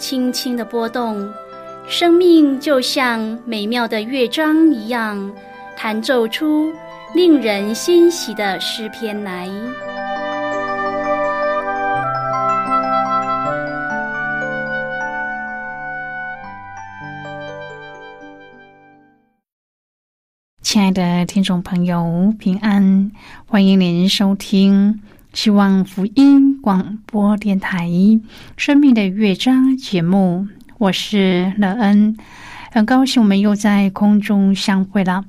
轻轻的波动，生命就像美妙的乐章一样，弹奏出令人欣喜的诗篇来。亲爱的听众朋友，平安！欢迎您收听。希望福音广播电台《生命的乐章》节目，我是乐恩，很高兴我们又在空中相会了。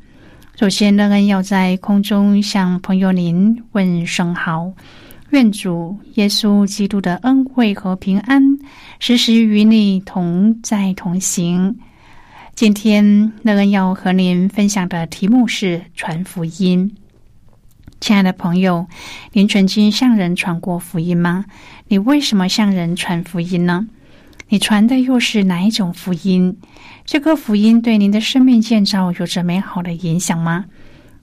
首先，乐恩要在空中向朋友您问声好，愿主耶稣基督的恩惠和平安时时与你同在同行。今天，乐恩要和您分享的题目是传福音。亲爱的朋友，您曾经向人传过福音吗？你为什么向人传福音呢？你传的又是哪一种福音？这个福音对您的生命建造有着美好的影响吗？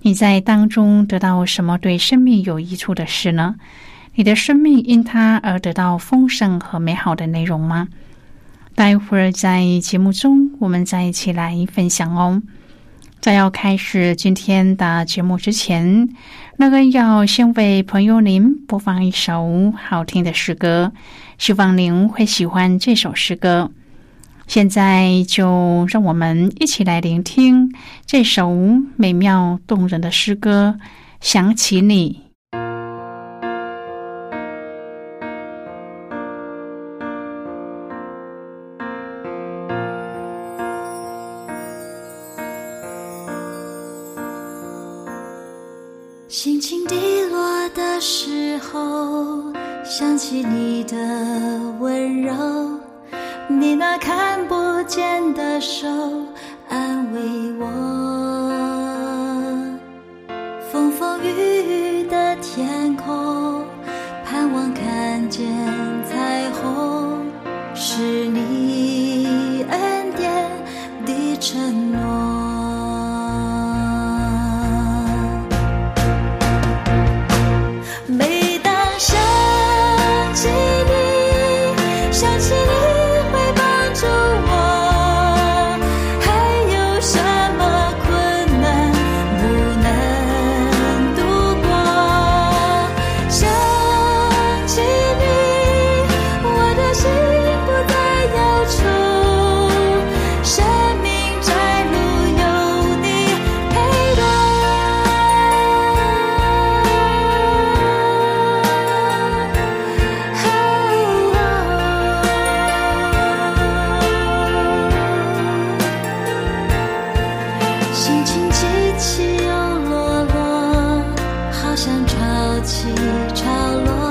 你在当中得到什么对生命有益处的事呢？你的生命因它而得到丰盛和美好的内容吗？待会儿在节目中，我们再一起来分享哦。在要开始今天的节目之前，那个要先为朋友您播放一首好听的诗歌，希望您会喜欢这首诗歌。现在就让我们一起来聆听这首美妙动人的诗歌，想起你。想起你的温柔，你那看不见的手安慰我。像潮起潮落。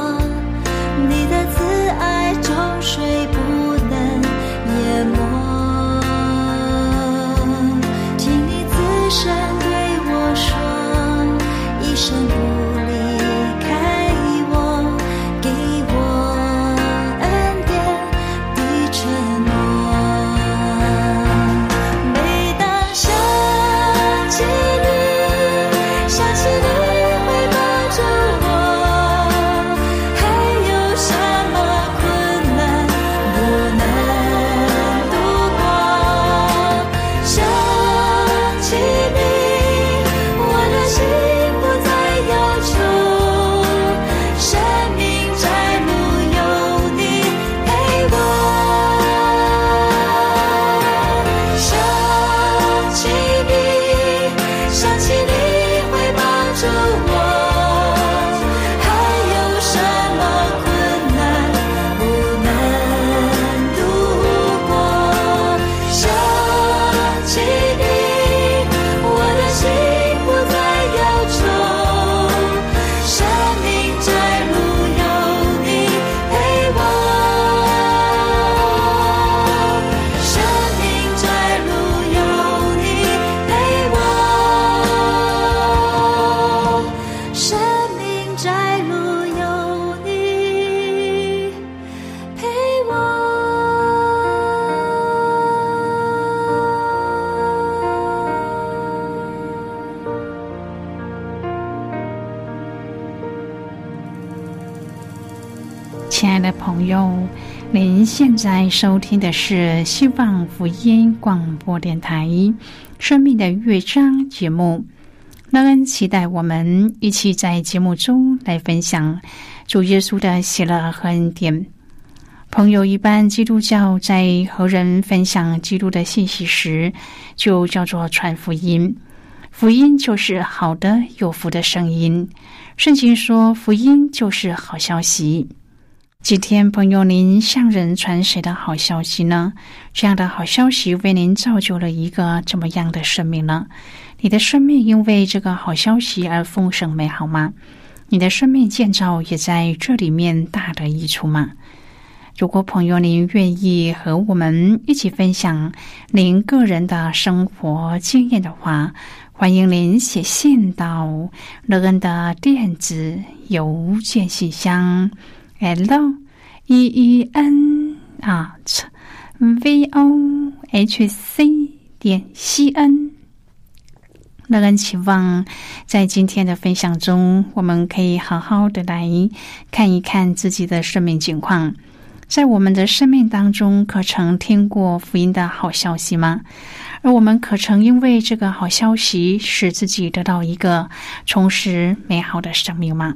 亲爱的朋友，您现在收听的是希望福音广播电台《生命的乐章》节目。乐恩期待我们一起在节目中来分享主耶稣的喜乐和恩典。朋友，一般基督教在和人分享基督的信息时，就叫做传福音。福音就是好的、有福的声音。圣经说，福音就是好消息。今天，朋友，您向人传谁的好消息呢？这样的好消息为您造就了一个怎么样的生命呢？你的生命因为这个好消息而丰盛美好吗？你的生命建造也在这里面大的益处吗？如果朋友您愿意和我们一起分享您个人的生活经验的话，欢迎您写信到乐恩的电子邮件信箱。L e e n 啊 v o h c 点 c n。乐恩期望在今天的分享中，我们可以好好的来看一看自己的生命情况。在我们的生命当中，可曾听过福音的好消息吗？而我们可曾因为这个好消息，使自己得到一个充实美好的生命吗？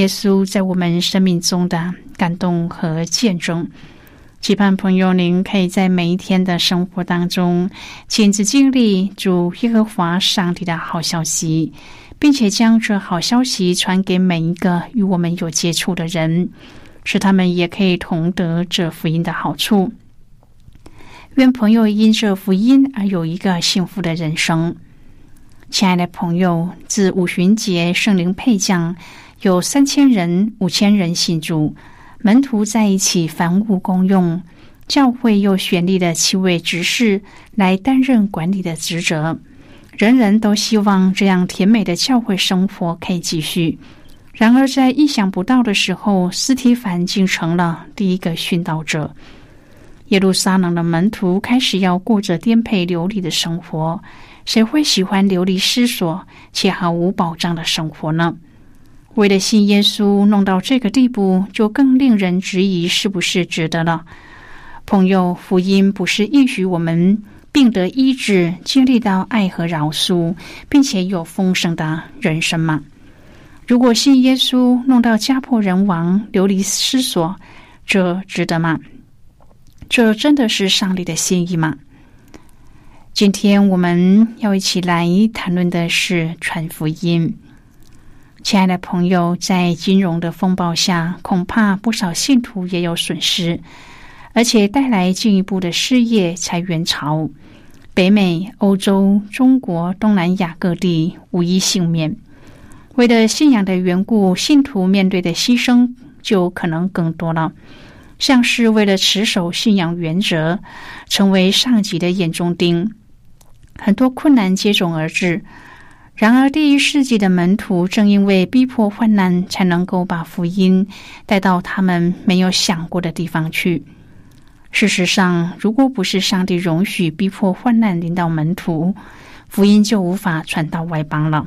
耶稣在我们生命中的感动和见证，期盼朋友您可以在每一天的生活当中亲自经历主耶和华上帝的好消息，并且将这好消息传给每一个与我们有接触的人，使他们也可以同得这福音的好处。愿朋友因这福音而有一个幸福的人生。亲爱的朋友，自五旬节圣灵配降。有三千人、五千人信主，门徒在一起，凡物公用。教会又选立了七位执事来担任管理的职责。人人都希望这样甜美的教会生活可以继续。然而，在意想不到的时候，斯提凡竟成了第一个殉道者。耶路撒冷的门徒开始要过着颠沛流离的生活。谁会喜欢流离失所且毫无保障的生活呢？为了信耶稣，弄到这个地步，就更令人质疑是不是值得了。朋友，福音不是应许我们病得医治，经历到爱和饶恕，并且有丰盛的人生吗？如果信耶稣，弄到家破人亡、流离失所，这值得吗？这真的是上帝的心意吗？今天我们要一起来谈论的是传福音。亲爱的朋友，在金融的风暴下，恐怕不少信徒也有损失，而且带来进一步的失业裁员潮。北美、欧洲、中国、东南亚各地无一幸免。为了信仰的缘故，信徒面对的牺牲就可能更多了，像是为了持守信仰原则，成为上级的眼中钉，很多困难接踵而至。然而，第一世纪的门徒正因为逼迫患难，才能够把福音带到他们没有想过的地方去。事实上，如果不是上帝容许逼迫患难临到门徒，福音就无法传到外邦了。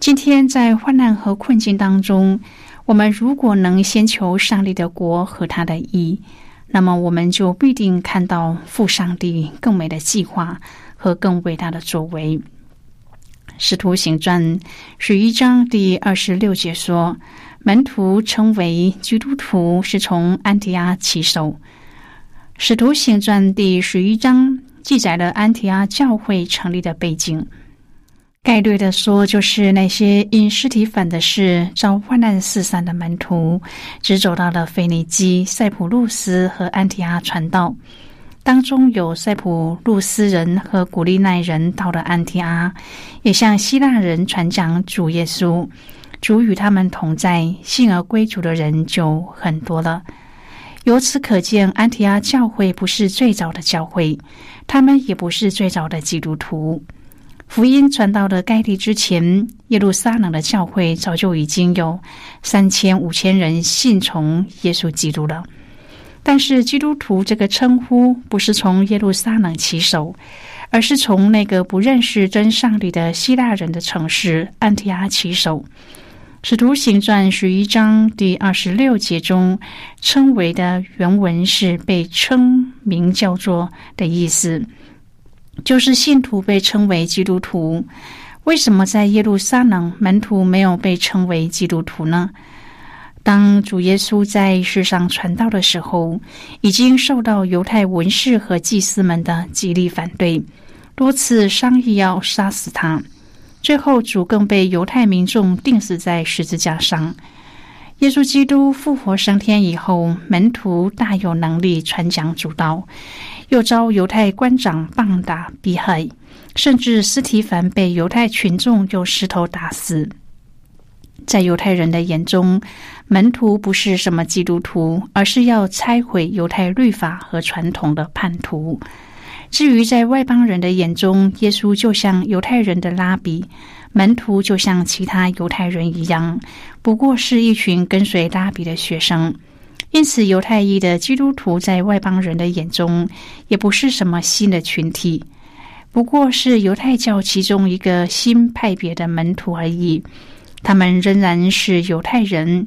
今天，在患难和困境当中，我们如果能先求上帝的国和他的义，那么我们就必定看到父上帝更美的计划和更伟大的作为。使徒行传十一章第二十六节说：“门徒称为基督徒，是从安提阿起手。”使徒行传第十一章记载了安提阿教会成立的背景。概略的说，就是那些因尸体反的事遭患难四散的门徒，只走到了腓尼基、塞浦路斯和安提阿传道。当中有塞浦路斯人和古利奈人到了安提阿，也向希腊人传讲主耶稣。主与他们同在，信而归主的人就很多了。由此可见，安提阿教会不是最早的教会，他们也不是最早的基督徒。福音传到了该地之前，耶路撒冷的教会早就已经有三千五千人信从耶稣基督了。但是，基督徒这个称呼不是从耶路撒冷起手，而是从那个不认识真上帝的希腊人的城市安提阿起手。使徒行传十一章第二十六节中称为的原文是被称名叫做的意思。就是信徒被称为基督徒，为什么在耶路撒冷门徒没有被称为基督徒呢？当主耶稣在世上传道的时候，已经受到犹太文士和祭司们的极力反对，多次商议要杀死他。最后，主更被犹太民众钉死在十字架上。耶稣基督复活升天以后，门徒大有能力传讲主道。又遭犹太官长棒打逼害，甚至斯提凡被犹太群众用石头打死。在犹太人的眼中，门徒不是什么基督徒，而是要拆毁犹太律法和传统的叛徒。至于在外邦人的眼中，耶稣就像犹太人的拉比，门徒就像其他犹太人一样，不过是一群跟随拉比的学生。因此，犹太裔的基督徒在外邦人的眼中也不是什么新的群体，不过是犹太教其中一个新派别的门徒而已。他们仍然是犹太人。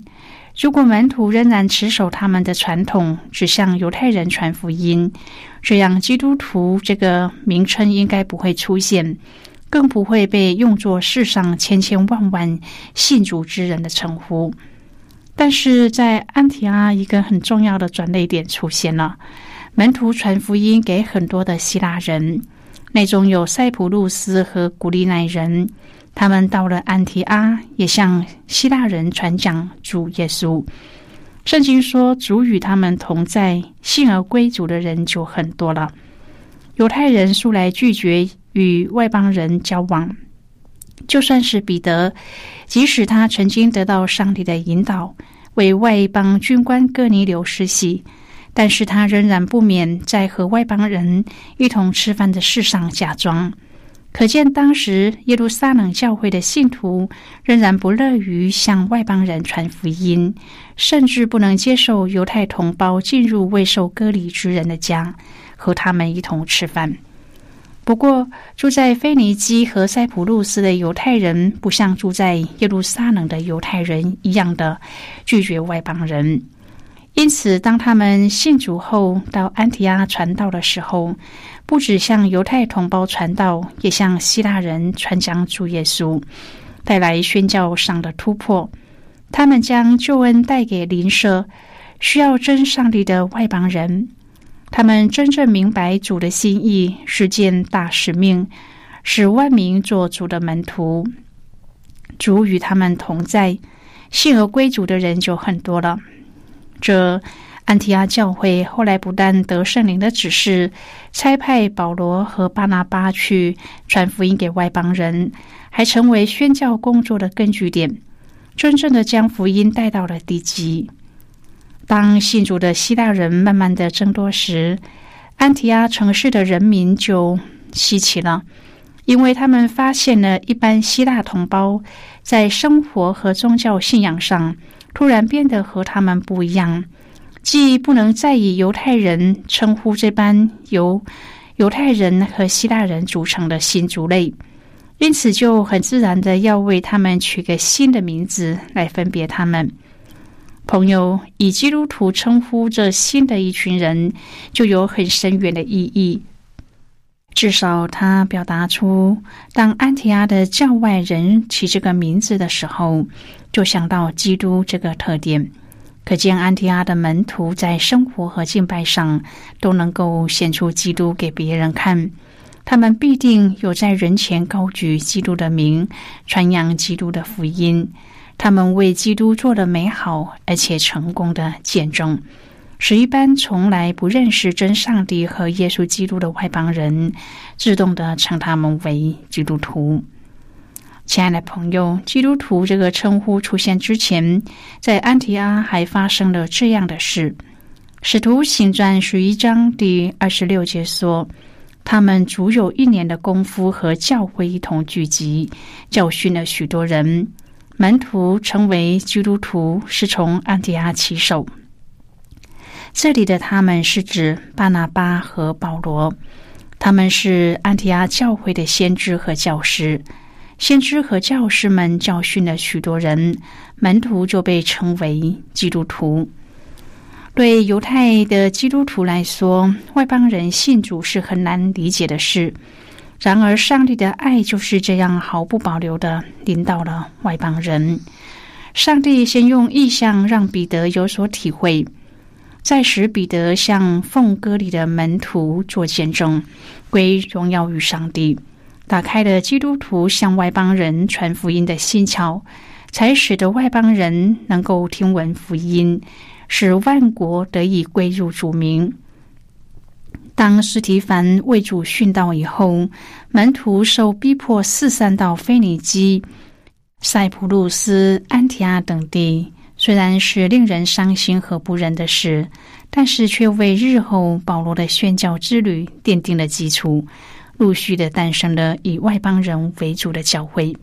如果门徒仍然持守他们的传统，只向犹太人传福音，这样基督徒这个名称应该不会出现，更不会被用作世上千千万万信主之人的称呼。但是在安提阿，一个很重要的转捩点出现了。门徒传福音给很多的希腊人，那中有塞浦路斯和古利奈人。他们到了安提阿，也向希腊人传讲主耶稣。圣经说，主与他们同在，信而归主的人就很多了。犹太人素来拒绝与外邦人交往。就算是彼得，即使他曾经得到上帝的引导，为外邦军官哥尼流施洗，但是他仍然不免在和外邦人一同吃饭的事上假装。可见当时耶路撒冷教会的信徒仍然不乐于向外邦人传福音，甚至不能接受犹太同胞进入未受割礼之人的家，和他们一同吃饭。不过，住在腓尼基和塞浦路斯的犹太人，不像住在耶路撒冷的犹太人一样的拒绝外邦人。因此，当他们信主后到安提阿传道的时候，不只向犹太同胞传道，也向希腊人传讲主耶稣，带来宣教上的突破。他们将救恩带给邻舍，需要真上帝的外邦人。他们真正明白主的心意是件大使命，使万民做主的门徒。主与他们同在，信而归主的人就很多了。这安提阿教会后来不但得圣灵的指示，差派保罗和巴拿巴去传福音给外邦人，还成为宣教工作的根据点，真正的将福音带到了地极。当信主的希腊人慢慢的增多时，安提阿城市的人民就稀奇了，因为他们发现了一般希腊同胞在生活和宗教信仰上突然变得和他们不一样，既不能再以犹太人称呼这般由犹太人和希腊人组成的新族类，因此就很自然的要为他们取个新的名字来分别他们。朋友以基督徒称呼这新的一群人，就有很深远的意义。至少，他表达出当安提阿的教外人起这个名字的时候，就想到基督这个特点。可见，安提阿的门徒在生活和敬拜上都能够显出基督给别人看。他们必定有在人前高举基督的名，传扬基督的福音。他们为基督做了美好而且成功的见证，使一般从来不认识真上帝和耶稣基督的外邦人自动的称他们为基督徒。亲爱的朋友，基督徒这个称呼出现之前，在安提阿还发生了这样的事：使徒行传十一章第二十六节说：“他们足有一年的功夫和教会一同聚集，教训了许多人。门徒成为基督徒，是从安提阿起手。这里的他们是指巴拿巴和保罗，他们是安提阿教会的先知和教师。先知和教师们教训了许多人，门徒就被称为基督徒。”对犹太的基督徒来说，外邦人信主是很难理解的事。然而，上帝的爱就是这样毫不保留的领导了外邦人。上帝先用意象让彼得有所体会，再使彼得向奉歌里的门徒做见证，归荣耀于上帝，打开了基督徒向外邦人传福音的心窍，才使得外邦人能够听闻福音。使万国得以归入主名。当斯提凡为主殉道以后，门徒受逼迫四散到腓尼基、塞浦路斯、安提阿等地。虽然是令人伤心和不忍的事，但是却为日后保罗的宣教之旅奠定了基础。陆续的诞生了以外邦人为主的教会，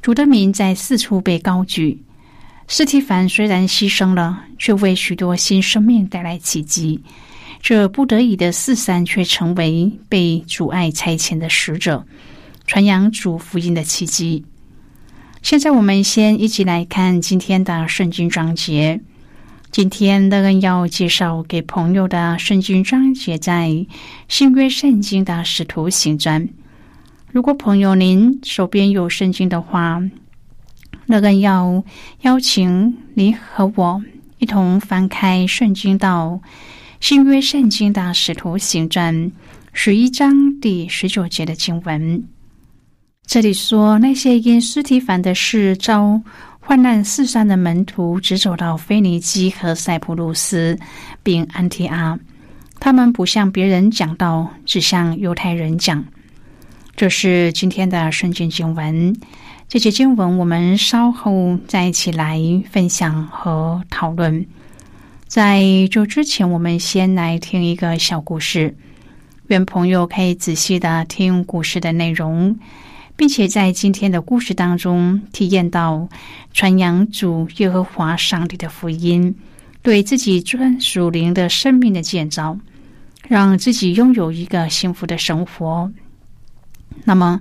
主的名在四处被高举。斯提凡虽然牺牲了，却为许多新生命带来奇迹。这不得已的四散，却成为被阻碍差遣的使者，传扬主福音的奇迹。现在，我们先一起来看今天的圣经章节。今天乐恩要介绍给朋友的圣经章节，在新约圣经的使徒行传。如果朋友您手边有圣经的话，乐恩要邀请您和我一同翻开圣经到新约圣经的使徒行传十一章第十九节的经文。这里说，那些因斯提凡的事遭患难四散的门徒，只走到腓尼基和塞浦路斯，并安提阿。他们不向别人讲道，只向犹太人讲。这是今天的圣经经文。这些经文，我们稍后再一起来分享和讨论。在这之前，我们先来听一个小故事。愿朋友可以仔细的听故事的内容，并且在今天的故事当中体验到传扬主耶和华上帝的福音，对自己专属灵的生命的建造，让自己拥有一个幸福的生活。那么。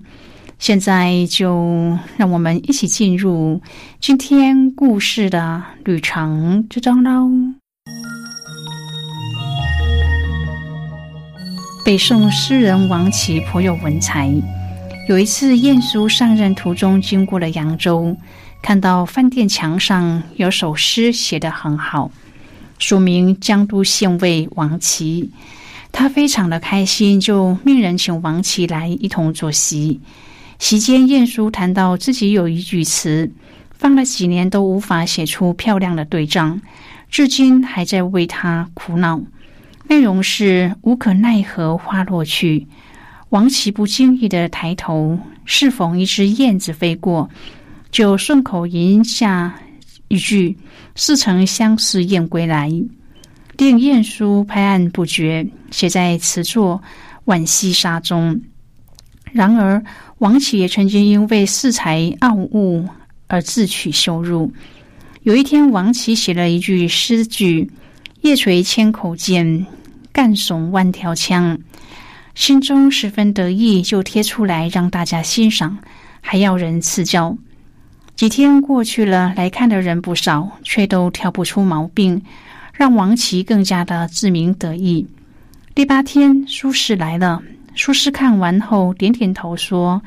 现在就让我们一起进入今天故事的旅程之中喽。北宋诗人王琦颇有文才，有一次晏殊上任途中经过了扬州，看到饭店墙上有首诗写得很好，署名江都县尉王琦，他非常的开心，就命人请王琦来一同坐席。席间，晏殊谈到自己有一句词，放了几年都无法写出漂亮的对仗，至今还在为他苦恼。内容是“无可奈何花落去”。王琦不经意的抬头，适逢一只燕子飞过，就顺口吟下一句：“似曾相识燕归来”，令晏殊拍案不绝，写在词作《浣溪沙》中。然而，王琦也曾经因为恃才傲物而自取羞辱。有一天，王琦写了一句诗句：“夜垂千口剑，干耸万条枪。”心中十分得意，就贴出来让大家欣赏，还要人赐教。几天过去了，来看的人不少，却都挑不出毛病，让王琦更加的自鸣得意。第八天，苏轼来了。苏轼看完后点点头说：“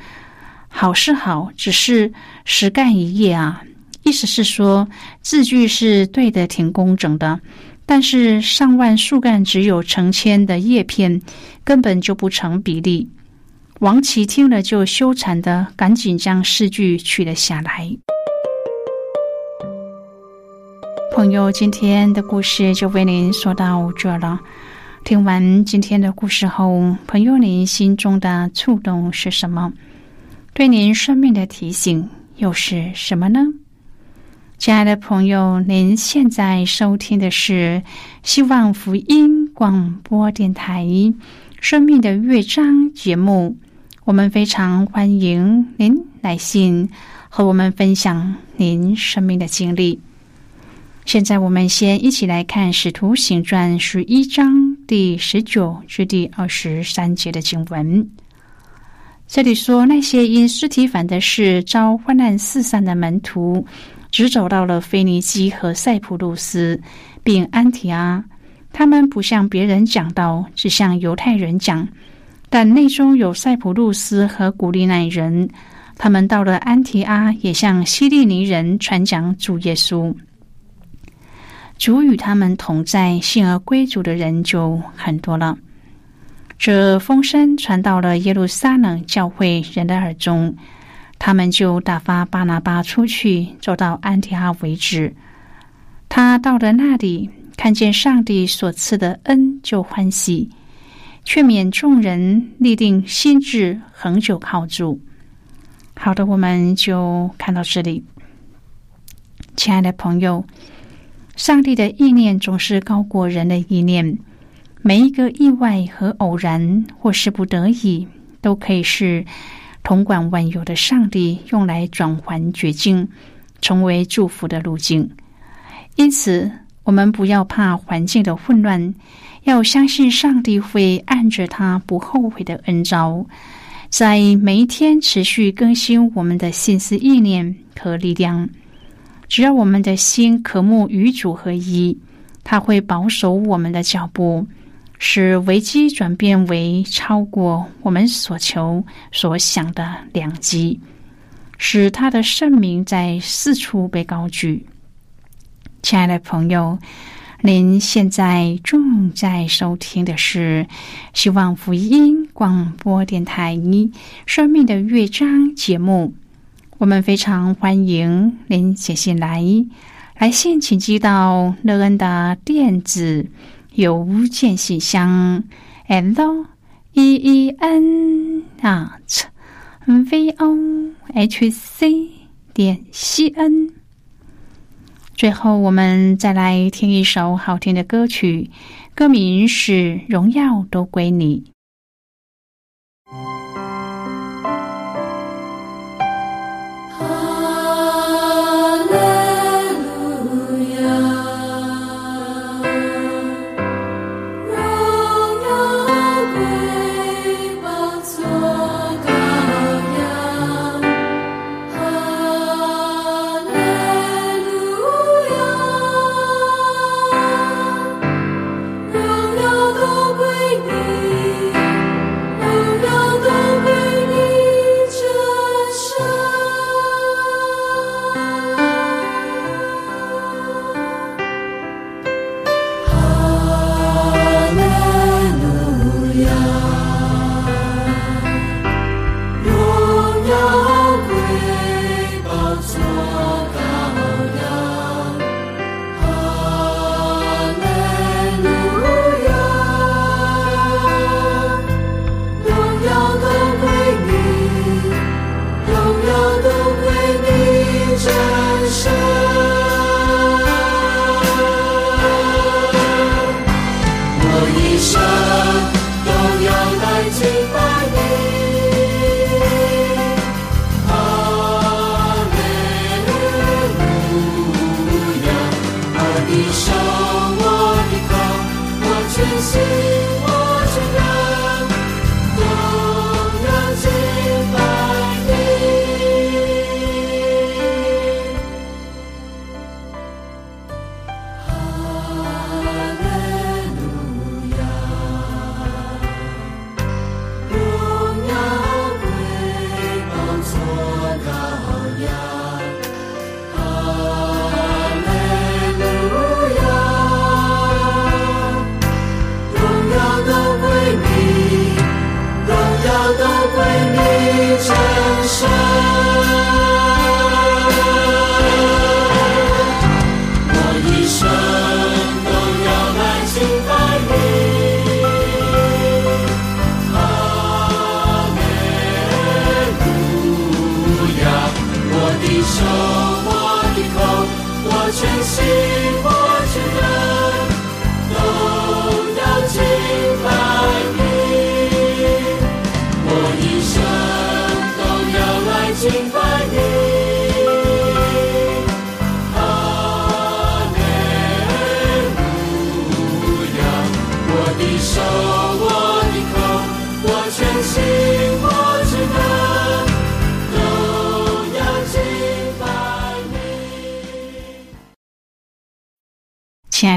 好是好，只是实干一夜啊。”意思是说字句是对的，挺工整的，但是上万树干只有成千的叶片，根本就不成比例。王琦听了就羞惭的，赶紧将诗句取了下来。朋友，今天的故事就为您说到这了。听完今天的故事后，朋友，您心中的触动是什么？对您生命的提醒又是什么呢？亲爱的朋友，您现在收听的是希望福音广播电台《生命的乐章》节目。我们非常欢迎您来信和我们分享您生命的经历。现在，我们先一起来看《使徒行传》十一章第十九至第二十三节的经文。这里说，那些因尸体反的事遭患难四散的门徒。只走到了腓尼基和塞浦路斯，并安提阿。他们不向别人讲道，只向犹太人讲。但内中有塞浦路斯和古利奈人，他们到了安提阿，也向希利尼人传讲主耶稣。主与他们同在，信而归主的人就很多了。这风声传到了耶路撒冷教会人的耳中。他们就打发巴拿巴出去，走到安提阿为止。他到了那里，看见上帝所赐的恩，就欢喜，劝勉众人立定心志，恒久靠住。好的，我们就看到这里。亲爱的朋友，上帝的意念总是高过人的意念。每一个意外和偶然，或是不得已，都可以是。统管万有的上帝用来转换绝境，成为祝福的路径。因此，我们不要怕环境的混乱，要相信上帝会按着他不后悔的恩招，在每一天持续更新我们的心思意念和力量。只要我们的心渴慕与主合一，他会保守我们的脚步。使危机转变为超过我们所求所想的良机，使他的圣名在四处被高举。亲爱的朋友，您现在正在收听的是希望福音广播电台一《生命的乐章》节目。我们非常欢迎您写信来，来信请寄到乐恩的电子。邮件信箱：l e e n at v o h c 点 c n。最后，我们再来听一首好听的歌曲，歌名是《荣耀都归你》。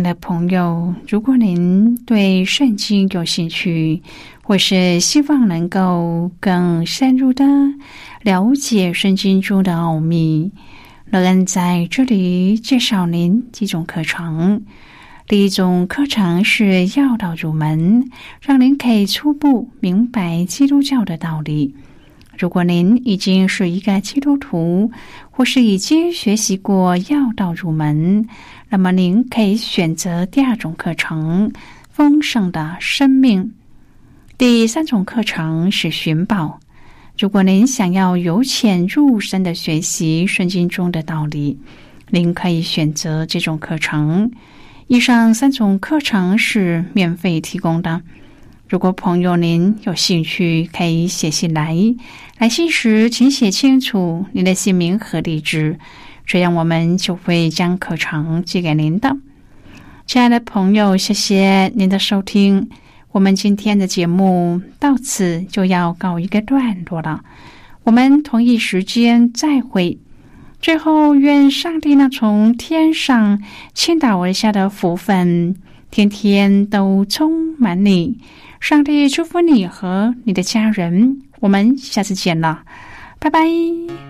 的朋友，如果您对圣经有兴趣，或是希望能够更深入的了解圣经中的奥秘，乐恩在这里介绍您几种课程。第一种课程是要道入门，让您可以初步明白基督教的道理。如果您已经是一个基督徒，或是已经学习过要道入门，那么您可以选择第二种课程《丰盛的生命》。第三种课程是寻宝。如果您想要由浅入深的学习圣经中的道理，您可以选择这种课程。以上三种课程是免费提供的。如果朋友您有兴趣，可以写信来。来信时，请写清楚您的姓名和地址，这样我们就会将课程寄给您的。亲爱的朋友，谢谢您的收听。我们今天的节目到此就要告一个段落了。我们同一时间再会。最后，愿上帝那从天上倾倒而下的福分，天天都充满你。上帝祝福你和你的家人。我们下次见了，拜拜。